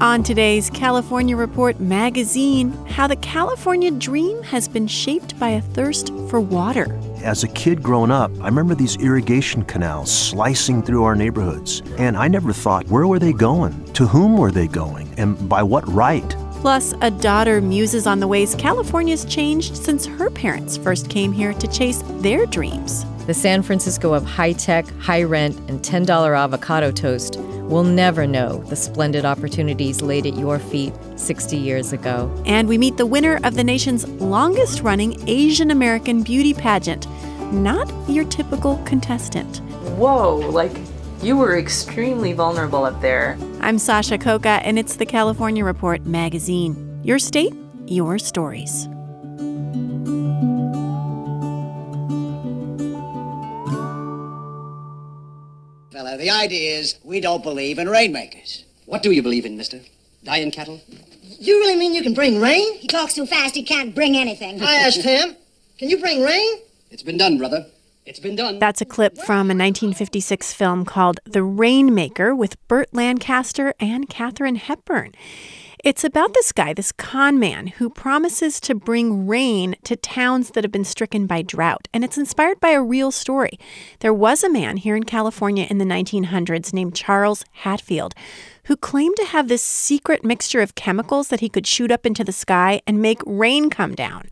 On today's California Report magazine, how the California dream has been shaped by a thirst for water. As a kid growing up, I remember these irrigation canals slicing through our neighborhoods. And I never thought, where were they going? To whom were they going? And by what right? Plus, a daughter muses on the ways California's changed since her parents first came here to chase their dreams. The San Francisco of high tech, high rent, and $10 avocado toast will never know the splendid opportunities laid at your feet 60 years ago. And we meet the winner of the nation's longest running Asian American beauty pageant. Not your typical contestant. Whoa, like you were extremely vulnerable up there. I'm Sasha Khokha, and it's the California Report magazine. Your state, your stories. Fellow, the idea is we don't believe in rainmakers. What do you believe in, mister? Dying cattle? You really mean you can bring rain? He talks too fast, he can't bring anything. I asked him, can you bring rain? It's been done, brother. It's been done. That's a clip from a 1956 film called The Rainmaker with Burt Lancaster and Katharine Hepburn. It's about this guy, this con man, who promises to bring rain to towns that have been stricken by drought. And it's inspired by a real story. There was a man here in California in the 1900s named Charles Hatfield who claimed to have this secret mixture of chemicals that he could shoot up into the sky and make rain come down.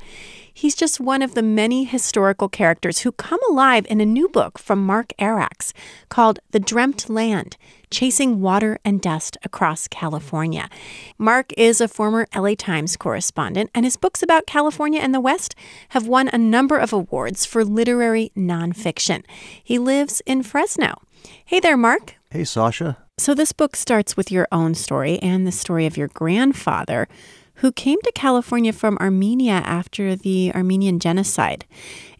He's just one of the many historical characters who come alive in a new book from Mark Arax called The Dreamt Land Chasing Water and Dust Across California. Mark is a former LA Times correspondent, and his books about California and the West have won a number of awards for literary nonfiction. He lives in Fresno. Hey there, Mark. Hey, Sasha. So, this book starts with your own story and the story of your grandfather who came to California from Armenia after the Armenian Genocide.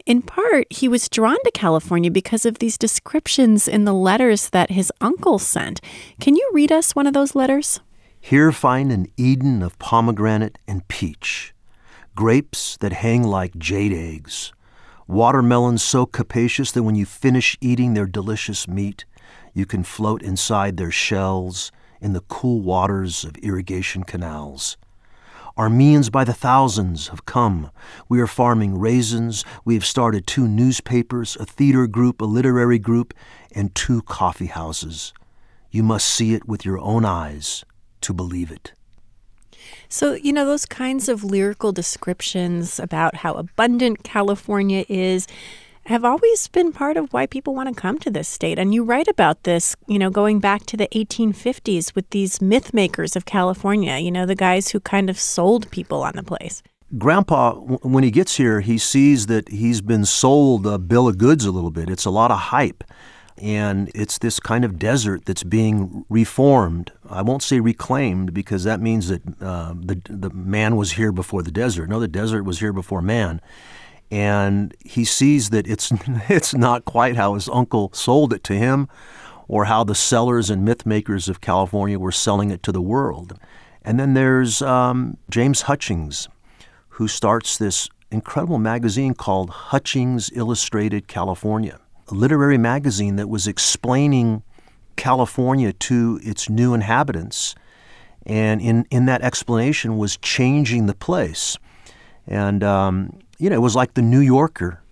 In part, he was drawn to California because of these descriptions in the letters that his uncle sent. Can you read us one of those letters? Here find an Eden of pomegranate and peach, grapes that hang like jade eggs, watermelons so capacious that when you finish eating their delicious meat, you can float inside their shells in the cool waters of irrigation canals. Armenians by the thousands have come. We are farming raisins. We have started two newspapers, a theater group, a literary group, and two coffee houses. You must see it with your own eyes to believe it. So, you know, those kinds of lyrical descriptions about how abundant California is, have always been part of why people want to come to this state. And you write about this, you know, going back to the 1850s with these myth makers of California, you know, the guys who kind of sold people on the place. Grandpa, when he gets here, he sees that he's been sold a bill of goods a little bit. It's a lot of hype. And it's this kind of desert that's being reformed. I won't say reclaimed because that means that uh, the, the man was here before the desert. No, the desert was here before man and he sees that it's it's not quite how his uncle sold it to him or how the sellers and myth makers of California were selling it to the world. And then there's um, James Hutchings, who starts this incredible magazine called Hutchings Illustrated California, a literary magazine that was explaining California to its new inhabitants. And in, in that explanation was changing the place. And um, you know, it was like the New Yorker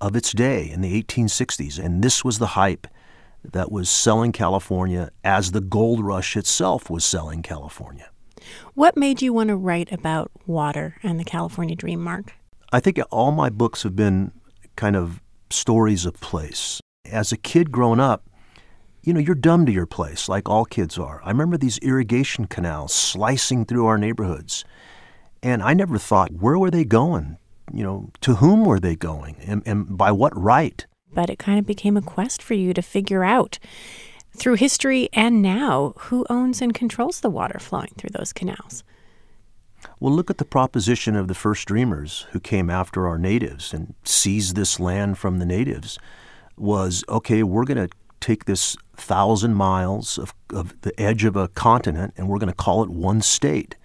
of its day in the 1860s. And this was the hype that was selling California as the gold rush itself was selling California. What made you want to write about water and the California dream, Mark? I think all my books have been kind of stories of place. As a kid growing up, you know, you're dumb to your place, like all kids are. I remember these irrigation canals slicing through our neighborhoods. And I never thought, where were they going? You know, to whom were they going? And, and by what right? But it kind of became a quest for you to figure out through history and now who owns and controls the water flowing through those canals. Well, look at the proposition of the first dreamers who came after our natives and seized this land from the natives was okay, we're going to take this thousand miles of, of the edge of a continent and we're going to call it one state.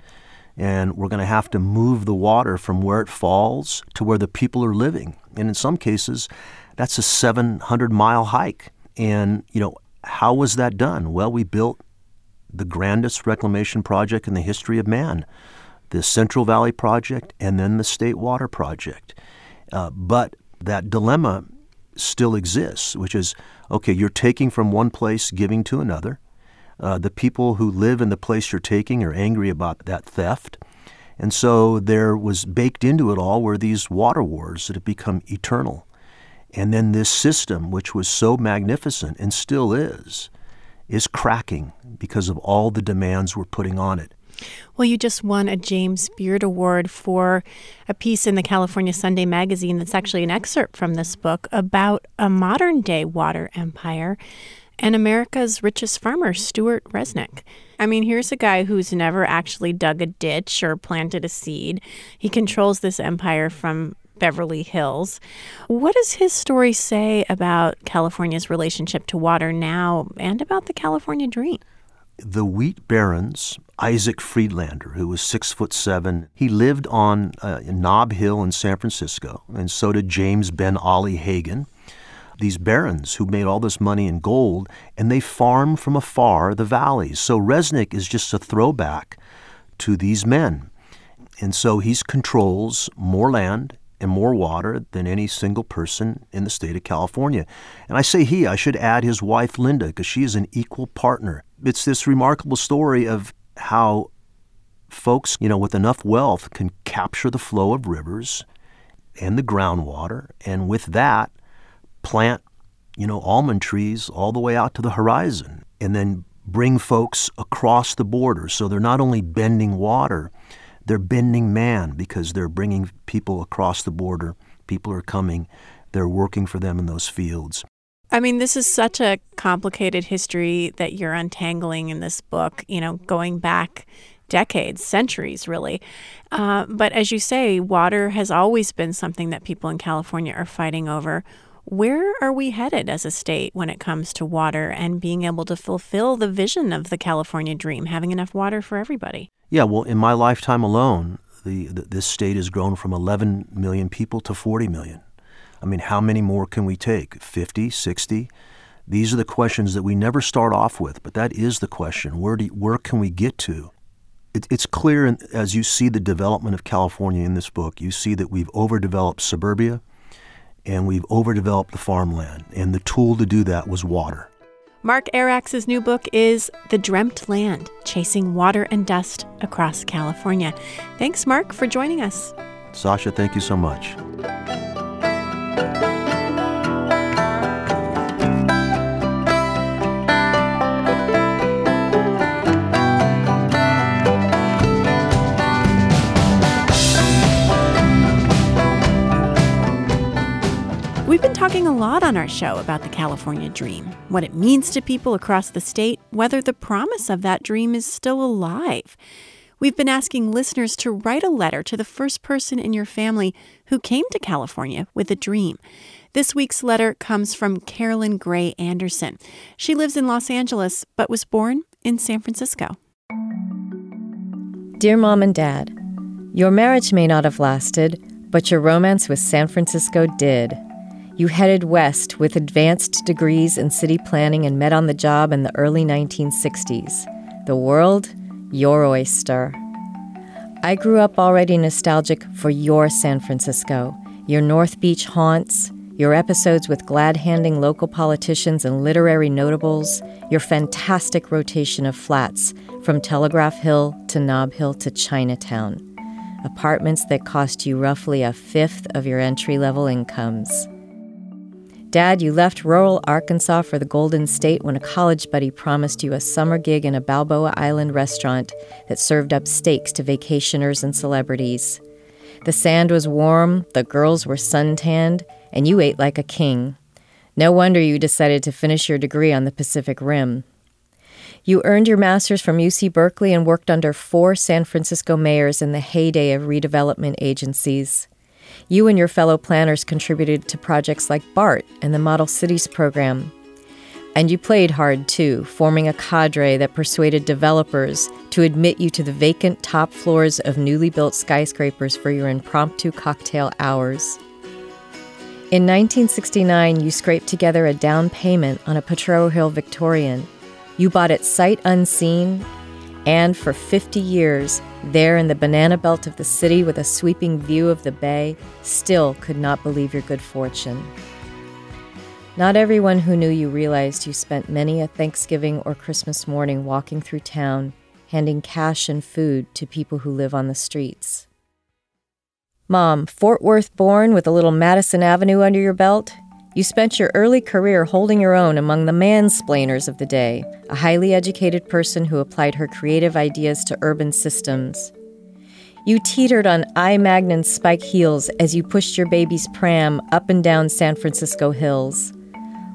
And we're going to have to move the water from where it falls to where the people are living. And in some cases, that's a 700 mile hike. And, you know, how was that done? Well, we built the grandest reclamation project in the history of man the Central Valley Project and then the State Water Project. Uh, but that dilemma still exists, which is okay, you're taking from one place, giving to another. Uh, the people who live in the place you're taking are angry about that theft. And so there was baked into it all were these water wars that have become eternal. And then this system, which was so magnificent and still is, is cracking because of all the demands we're putting on it. Well, you just won a James Beard Award for a piece in the California Sunday magazine that's actually an excerpt from this book about a modern day water empire and America's richest farmer, Stewart Resnick. I mean, here's a guy who's never actually dug a ditch or planted a seed. He controls this empire from Beverly Hills. What does his story say about California's relationship to water now and about the California dream? the wheat barons, Isaac Friedlander, who was six foot seven, he lived on uh, Nob Hill in San Francisco, and so did James Ben Ali Haggin. These barons who made all this money in gold, and they farm from afar the valleys. So Resnick is just a throwback to these men. And so he controls more land and more water than any single person in the state of California. And I say he, I should add his wife Linda, because she is an equal partner it's this remarkable story of how folks, you know, with enough wealth can capture the flow of rivers and the groundwater, and with that, plant, you know, almond trees all the way out to the horizon, and then bring folks across the border. So they're not only bending water, they're bending man because they're bringing people across the border. People are coming, they're working for them in those fields. I mean, this is such a complicated history that you're untangling in this book, you know, going back decades, centuries, really. Uh, but as you say, water has always been something that people in California are fighting over. Where are we headed as a state when it comes to water and being able to fulfill the vision of the California dream, having enough water for everybody? Yeah, well, in my lifetime alone, the, the this state has grown from 11 million people to 40 million. I mean, how many more can we take? 50, 60? These are the questions that we never start off with, but that is the question. Where, do, where can we get to? It, it's clear as you see the development of California in this book, you see that we've overdeveloped suburbia and we've overdeveloped the farmland, and the tool to do that was water. Mark Arax's new book is The Dreamt Land Chasing Water and Dust Across California. Thanks, Mark, for joining us. Sasha, thank you so much. Been talking a lot on our show about the California dream, what it means to people across the state, whether the promise of that dream is still alive. We've been asking listeners to write a letter to the first person in your family who came to California with a dream. This week's letter comes from Carolyn Gray Anderson. She lives in Los Angeles but was born in San Francisco. Dear Mom and Dad, your marriage may not have lasted, but your romance with San Francisco did. You headed west with advanced degrees in city planning and met on the job in the early 1960s. The world, your oyster. I grew up already nostalgic for your San Francisco, your North Beach haunts, your episodes with glad handing local politicians and literary notables, your fantastic rotation of flats from Telegraph Hill to Nob Hill to Chinatown, apartments that cost you roughly a fifth of your entry level incomes. Dad, you left rural Arkansas for the Golden State when a college buddy promised you a summer gig in a Balboa Island restaurant that served up steaks to vacationers and celebrities. The sand was warm, the girls were suntanned, and you ate like a king. No wonder you decided to finish your degree on the Pacific Rim. You earned your master's from UC Berkeley and worked under four San Francisco mayors in the heyday of redevelopment agencies. You and your fellow planners contributed to projects like BART and the Model Cities program. And you played hard too, forming a cadre that persuaded developers to admit you to the vacant top floors of newly built skyscrapers for your impromptu cocktail hours. In 1969, you scraped together a down payment on a Potrero Hill Victorian. You bought it sight unseen and for 50 years, there in the banana belt of the city with a sweeping view of the bay, still could not believe your good fortune. Not everyone who knew you realized you spent many a Thanksgiving or Christmas morning walking through town, handing cash and food to people who live on the streets. Mom, Fort Worth born with a little Madison Avenue under your belt, you spent your early career holding your own among the mansplainers of the day, a highly educated person who applied her creative ideas to urban systems. You teetered on I Magnin spike heels as you pushed your baby's pram up and down San Francisco hills.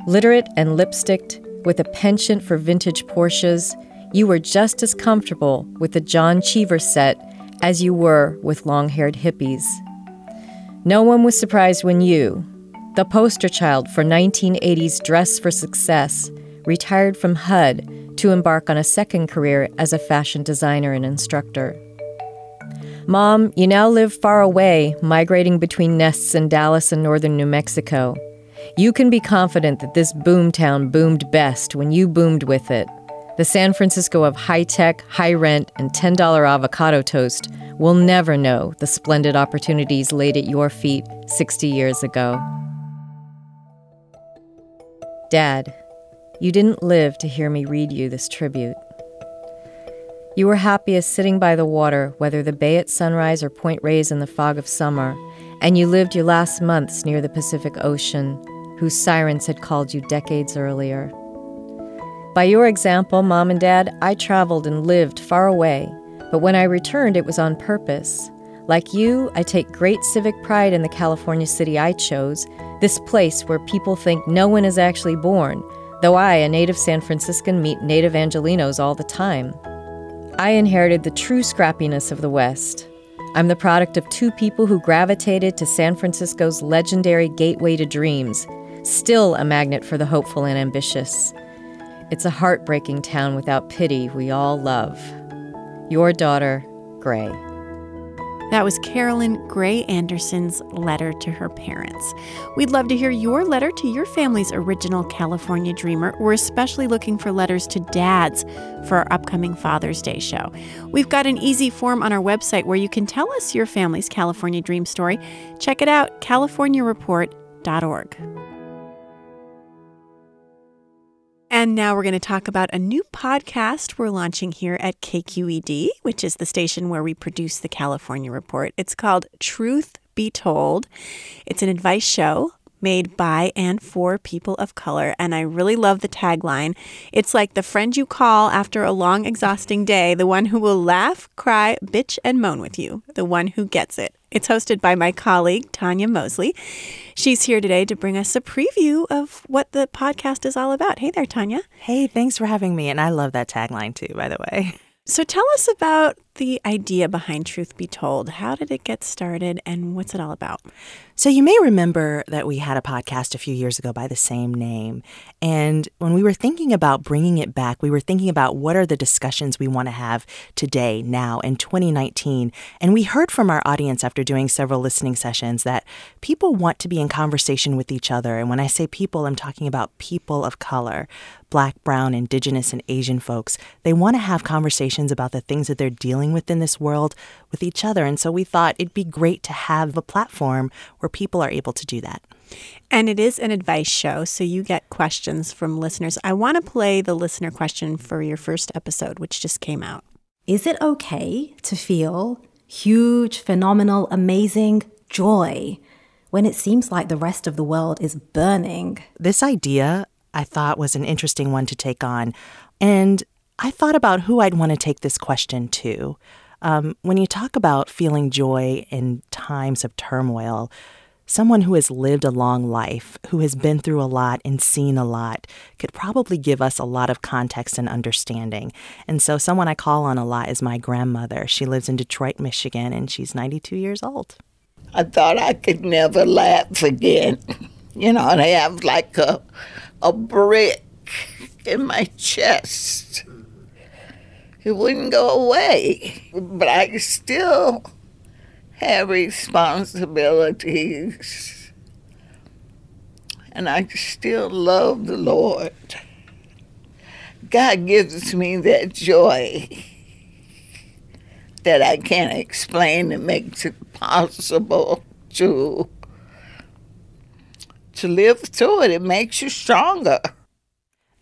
Literate and lipsticked, with a penchant for vintage Porsches, you were just as comfortable with the John Cheever set as you were with long haired hippies. No one was surprised when you, the poster child for 1980s Dress for Success, retired from HUD to embark on a second career as a fashion designer and instructor. Mom, you now live far away, migrating between nests in Dallas and northern New Mexico. You can be confident that this boomtown boomed best when you boomed with it. The San Francisco of high tech, high rent, and $10 avocado toast will never know the splendid opportunities laid at your feet 60 years ago. Dad, you didn't live to hear me read you this tribute. You were happiest sitting by the water, whether the bay at sunrise or Point Reyes in the fog of summer, and you lived your last months near the Pacific Ocean, whose sirens had called you decades earlier. By your example, Mom and Dad, I traveled and lived far away, but when I returned, it was on purpose. Like you, I take great civic pride in the California city I chose, this place where people think no one is actually born, though I, a native San Franciscan, meet native Angelinos all the time. I inherited the true scrappiness of the West. I'm the product of two people who gravitated to San Francisco's legendary gateway to dreams, still a magnet for the hopeful and ambitious. It's a heartbreaking town without pity we all love. Your daughter, Gray. That was Carolyn Gray Anderson's letter to her parents. We'd love to hear your letter to your family's original California dreamer. We're especially looking for letters to dads for our upcoming Father's Day show. We've got an easy form on our website where you can tell us your family's California dream story. Check it out, californiareport.org. And now we're going to talk about a new podcast we're launching here at KQED, which is the station where we produce the California Report. It's called Truth Be Told. It's an advice show made by and for people of color. And I really love the tagline. It's like the friend you call after a long, exhausting day, the one who will laugh, cry, bitch, and moan with you, the one who gets it. It's hosted by my colleague, Tanya Mosley. She's here today to bring us a preview of what the podcast is all about. Hey there, Tanya. Hey, thanks for having me. And I love that tagline too, by the way. So tell us about the idea behind Truth Be Told. How did it get started and what's it all about? So, you may remember that we had a podcast a few years ago by the same name. And when we were thinking about bringing it back, we were thinking about what are the discussions we want to have today, now, in 2019. And we heard from our audience after doing several listening sessions that people want to be in conversation with each other. And when I say people, I'm talking about people of color black, brown, indigenous, and Asian folks. They want to have conversations about the things that they're dealing with in this world with each other. And so we thought it'd be great to have a platform where people are able to do that. And it is an advice show, so you get questions from listeners. I want to play the listener question for your first episode, which just came out. Is it okay to feel huge, phenomenal, amazing joy when it seems like the rest of the world is burning? This idea I thought was an interesting one to take on. And I thought about who I'd want to take this question to. Um, when you talk about feeling joy in times of turmoil, someone who has lived a long life, who has been through a lot and seen a lot, could probably give us a lot of context and understanding. And so, someone I call on a lot is my grandmother. She lives in Detroit, Michigan, and she's 92 years old. I thought I could never laugh again. You know, and I have like a, a brick in my chest. It wouldn't go away, but I still have responsibilities. And I still love the Lord. God gives me that joy that I can't explain that makes it possible to to live through it. It makes you stronger.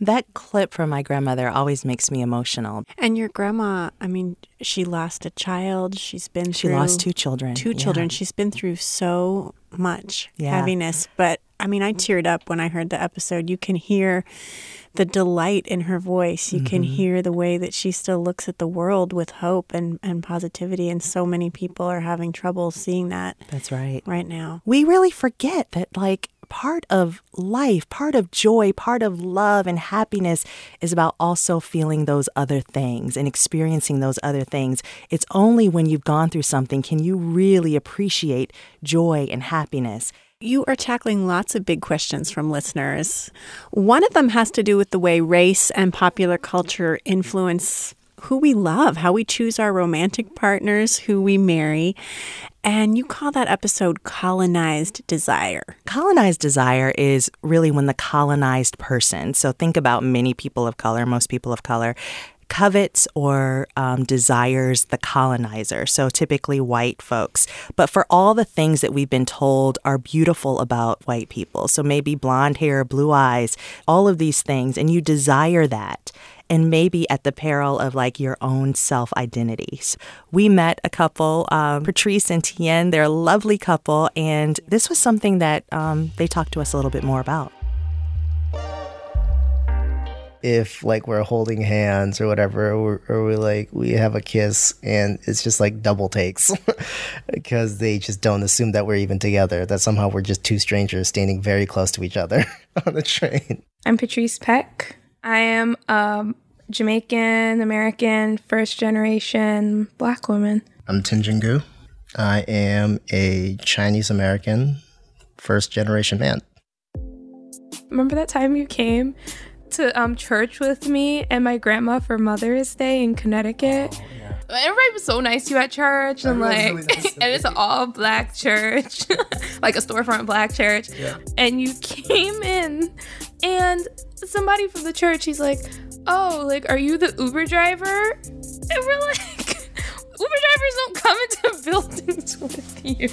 That clip from my grandmother always makes me emotional. And your grandma, I mean, she lost a child. She's been She lost two children. Two Yeah. children. She's been through so much Yeah. heaviness. But I mean, I teared up when I heard the episode. You can hear the delight in her voice. You can Mhm. hear the way that she still looks at the world with hope and, and positivity. And so many people are having trouble seeing that That's right. right now. We really forget that, like, part of life, part of joy, part of love and happiness is about also feeling those other things and experiencing those other things. It's only when you've gone through something can you really appreciate joy and happiness. You are tackling lots of big questions from listeners. One of them has to do with the way race and popular culture influence who we love, how we choose our romantic partners, who we marry. And you call that episode Colonized Desire. Colonized desire is really when the colonized person, so think about many people of color, most people of color, covets or um, desires the colonizer, so typically white folks. But for all the things that we've been told are beautiful about white people, so maybe blonde hair, blue eyes, all of these things, and you desire that. And maybe at the peril of like your own self identities. We met a couple, um, Patrice and Tien. They're a lovely couple, and this was something that um, they talked to us a little bit more about. if like we're holding hands or whatever or, or we like we have a kiss and it's just like double takes because they just don't assume that we're even together that somehow we're just two strangers standing very close to each other on the train I'm Patrice Peck. I am a Jamaican American first generation black woman. i'm tinjingu i am a chinese american first generation man Remember that time you came to um, church with me and my grandma for Mother's Day in Connecticut? Everybody was so nice to you at church, and Everyone's like, really nice and it's an all black church, like a storefront black church. Yeah. And you came in, and somebody from the church, he's like, "Oh, like, are you the Uber driver?" And we're like, "Uber drivers don't come into buildings with you."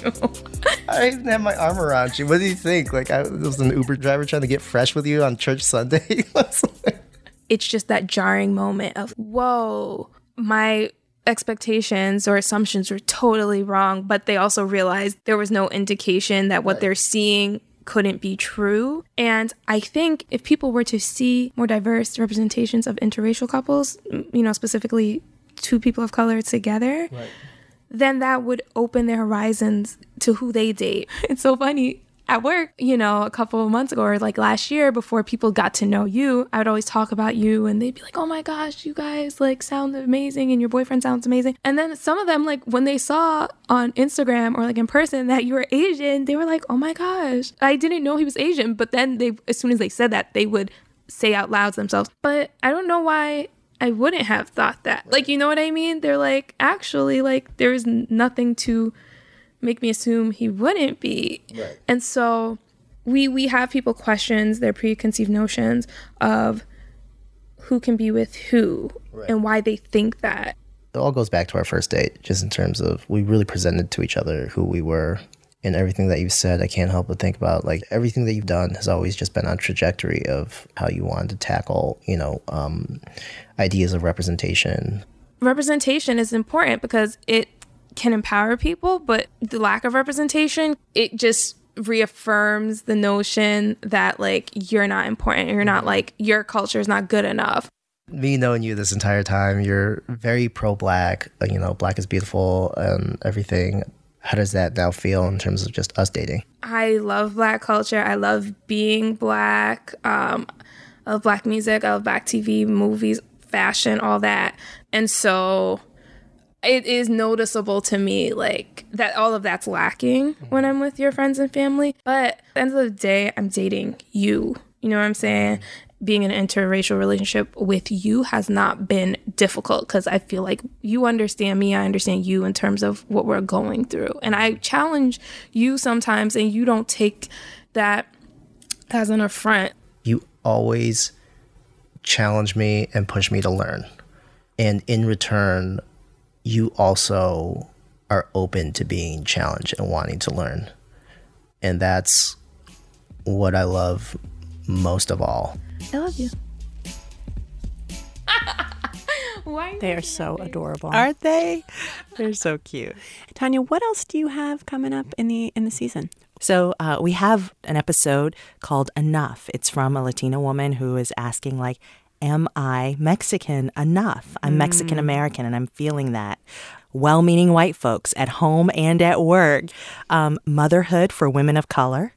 i even have my arm around you what do you think like i was an uber driver trying to get fresh with you on church sunday it's just that jarring moment of, whoa, my expectations or assumptions were totally wrong, but they also realized there was no indication that what they're seeing couldn't be true. And I think if people were to see more diverse representations of interracial couples, you know, specifically two people of color together, then that would open their horizons to who they date. It's so funny. At work, you know, a couple of months ago or like last year before people got to know you, I would always talk about you and they'd be like, oh my gosh, you guys like sound amazing and your boyfriend sounds amazing. And then some of them, like when they saw on Instagram or like in person that you were Asian, they were like, oh my gosh, I didn't know he was Asian. But then they, as soon as they said that, they would say out loud to themselves, but I don't know why I wouldn't have thought that. Like, you know what I mean? They're like, actually, like, there is nothing to make me assume he wouldn't be. Right. And so we we have people questions their preconceived notions of who can be with who and why they think that. it all goes back to our first date just in terms of we really presented to each other who we were and everything that you've said, I can't help but think about like everything that you've done has always just been on trajectory of how you wanted to tackle, you know, um, ideas of representation. Representation is important because it can empower people, but the lack of representation, it just reaffirms the notion that like you're not important. You're not like your culture is not good enough. Me knowing you this entire time, you're very pro black, you know, black is beautiful and everything. How does that now feel in terms of just us dating? I love black culture. I love being black. Um, I love black music. I love black TV, movies, fashion, all that. And so it is noticeable to me like that all of that's lacking when I'm with your friends and family. But at the end of the day, I'm dating you. You know what I'm saying? being in an interracial relationship with you has not been difficult because I feel like you understand me, I understand you in terms of what we're going through. And I challenge you sometimes, and you don't take that as an affront. You always challenge me and push me to learn. And in return, you also are open to being challenged and wanting to learn. And that's what I love most of all. I love you. Why they are so adorable, aren't they? They're so cute. Tanya, what else do you have coming up in the in the season? So uh, we have an episode called "Enough." It's from a Latina woman who is asking, like, "Am I Mexican enough? I'm mm. Mexican American, and I'm feeling that." Well meaning white folks at home and at work, um, motherhood for women of color,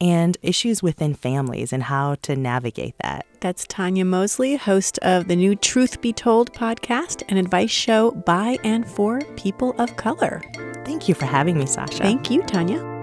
and issues within families and how to navigate that. That's Tanya Mosley, host of the new Truth Be Told podcast, an advice show by and for people of color. Thank you for having me, Sasha. Thank you, Tanya.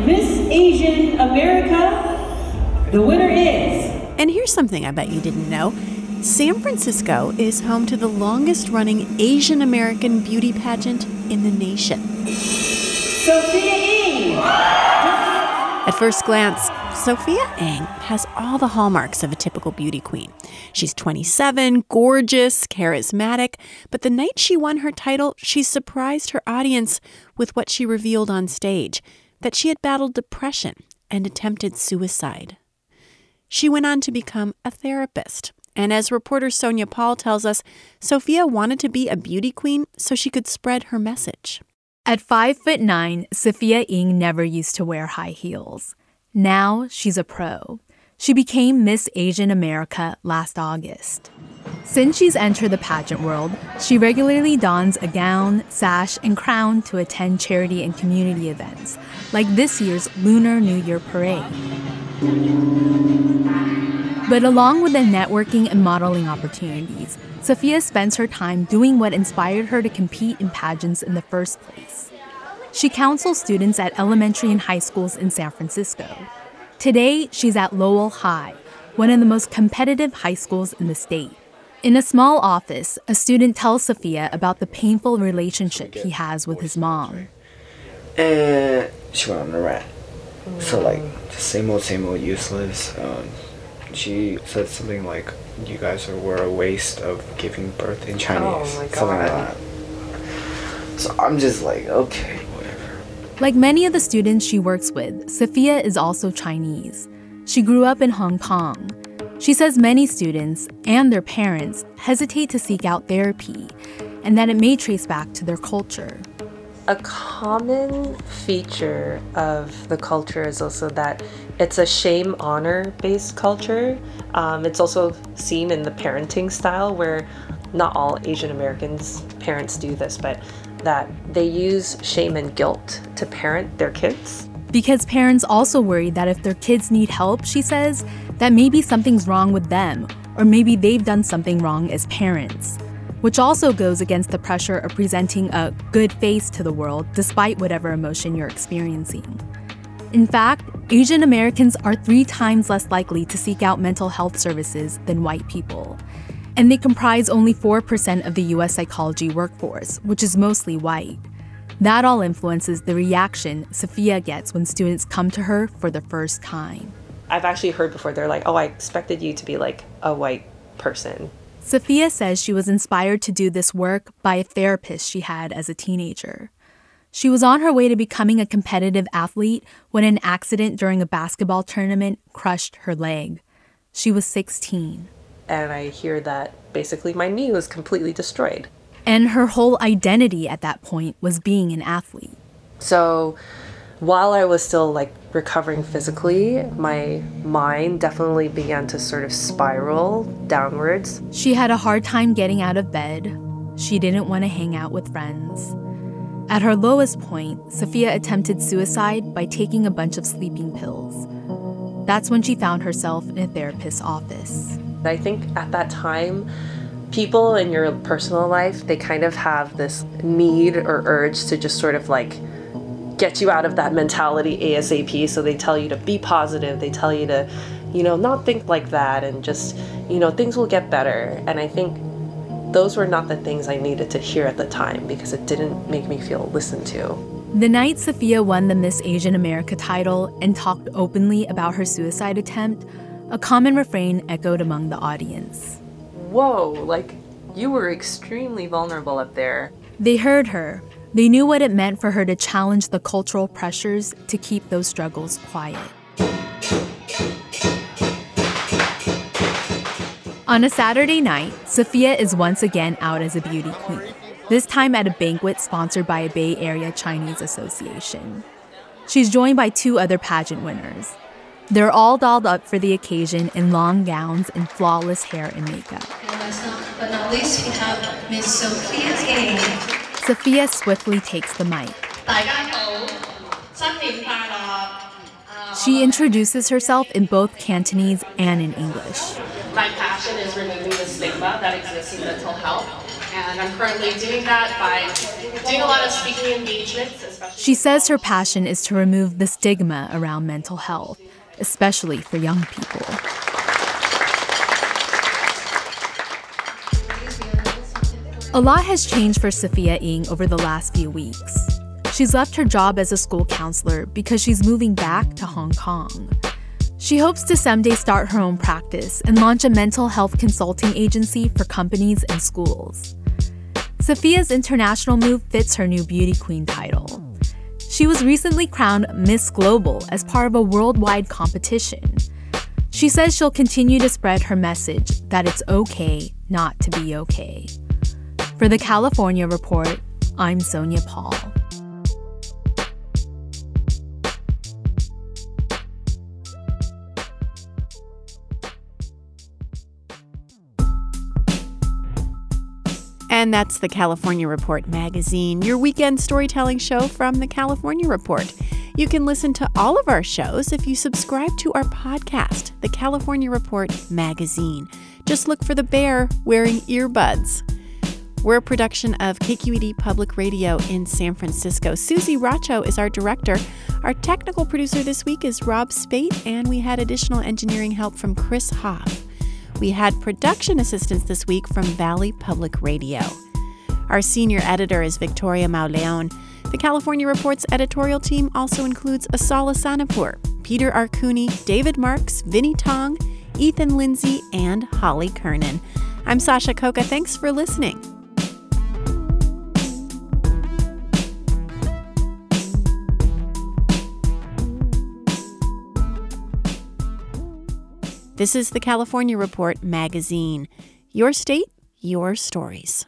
Miss Asian America, the winner is. And here's something I bet you didn't know San Francisco is home to the longest running Asian American beauty pageant in the nation. Sophia Ng! At first glance, Sophia Ng has all the hallmarks of a typical beauty queen. She's 27, gorgeous, charismatic, but the night she won her title, she surprised her audience with what she revealed on stage that she had battled depression and attempted suicide. She went on to become a therapist. And as reporter Sonia Paul tells us, Sophia wanted to be a beauty queen so she could spread her message. At five foot nine, Sophia Ng never used to wear high heels. Now she's a pro. She became Miss Asian America last August. Since she's entered the pageant world, she regularly dons a gown, sash, and crown to attend charity and community events, like this year's Lunar New Year Parade. But along with the networking and modeling opportunities, Sophia spends her time doing what inspired her to compete in pageants in the first place. She counsels students at elementary and high schools in San Francisco. Today, she's at Lowell High, one of the most competitive high schools in the state. In a small office, a student tells Sophia about the painful relationship he has with his mom. And she went on a rant. So, like, the same old, same old useless. Um, she said something like, You guys are, were a waste of giving birth in Chinese. Oh my God. Something like that. So I'm just like, okay, whatever. Like many of the students she works with, Sophia is also Chinese. She grew up in Hong Kong. She says many students and their parents hesitate to seek out therapy and that it may trace back to their culture. A common feature of the culture is also that it's a shame honor based culture. Um, it's also seen in the parenting style where not all Asian Americans parents do this, but that they use shame and guilt to parent their kids. Because parents also worry that if their kids need help, she says, that maybe something's wrong with them, or maybe they've done something wrong as parents which also goes against the pressure of presenting a good face to the world despite whatever emotion you're experiencing. In fact, Asian Americans are three times less likely to seek out mental health services than white people. And they comprise only 4% of the US psychology workforce, which is mostly white. That all influences the reaction Sophia gets when students come to her for the first time. I've actually heard before, they're like, oh, I expected you to be like a white person. Sophia says she was inspired to do this work by a therapist she had as a teenager. She was on her way to becoming a competitive athlete when an accident during a basketball tournament crushed her leg. She was 16. And I hear that basically my knee was completely destroyed. And her whole identity at that point was being an athlete. So while I was still like recovering physically, my mind definitely began to sort of spiral downwards. She had a hard time getting out of bed. She didn't want to hang out with friends. At her lowest point, Sophia attempted suicide by taking a bunch of sleeping pills. That's when she found herself in a therapist's office. I think at that time, people in your personal life, they kind of have this need or urge to just sort of like get you out of that mentality ASAP. So they tell you to be positive, they tell you to, you know, not think like that and just, you know, things will get better. And I think those were not the things I needed to hear at the time because it didn't make me feel listened to. The night Sophia won the Miss Asian America title and talked openly about her suicide attempt, a common refrain echoed among the audience. Whoa, like you were extremely vulnerable up there. They heard her. They knew what it meant for her to challenge the cultural pressures to keep those struggles quiet. On a Saturday night, Sophia is once again out as a beauty queen, this time at a banquet sponsored by a Bay Area Chinese Association. She's joined by two other pageant winners. They're all dolled up for the occasion in long gowns and flawless hair and makeup. And last but not least, we have Miss Sophia Ng. Sophia swiftly takes the mic. Uh, she introduces herself in both Cantonese and in English. My passion is removing the stigma that exists in mental health, and I'm currently doing that by doing a lot of speaking engagements. Especially She says her passion is to remove the stigma around mental health, especially for young people. A lot has changed for Sophia Ng over the last few weeks. She's left her job as a school counselor because she's moving back to Hong Kong. She hopes to someday start her own practice and launch a mental health consulting agency for companies and schools. Sophia's international move fits her new beauty queen title. She was recently crowned Miss Global as part of a worldwide competition. She says she'll continue to spread her message that it's okay not to be okay. For the California Report, I'm Sonia Paul. And that's the California Report magazine, your weekend storytelling show from the California Report. You can listen to all of our shows if you subscribe to our podcast, the California Report magazine. Just look for the bear wearing earbuds. We're a production of KQED Public Radio in San Francisco. Susie Racho is our director. Our technical producer this week is Rob Spate, and we had additional engineering help from Chris Hoff. We had production assistance this week from Valley Public Radio. Our senior editor is Victoria Mauleon. The California Report's editorial team also includes Asala Sanapur, Peter Arcuni, David Marks, Vinnee Tong, Ethan Lindsey, and Holly Kernan. I'm Sasha Khokha. Thanks for listening. This is the California Report magazine. Your state, your stories.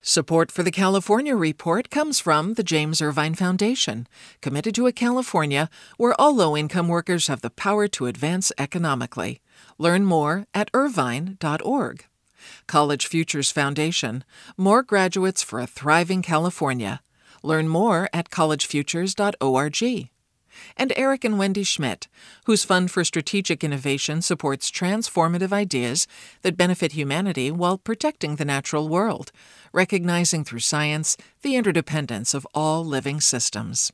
Support for the California Report comes from the James Irvine Foundation, committed to a California where all low income workers have the power to advance economically. Learn more at irvine.org. College Futures Foundation, more graduates for a thriving California. Learn more at collegefutures.org and Eric and Wendy Schmidt, whose Fund for Strategic Innovation supports transformative ideas that benefit humanity while protecting the natural world, recognizing through science the interdependence of all living systems.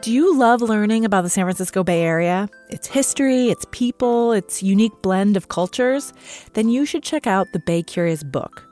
Do you love learning about the San Francisco Bay Area? Its history, its people, its unique blend of cultures? Then you should check out the Bay Curious book.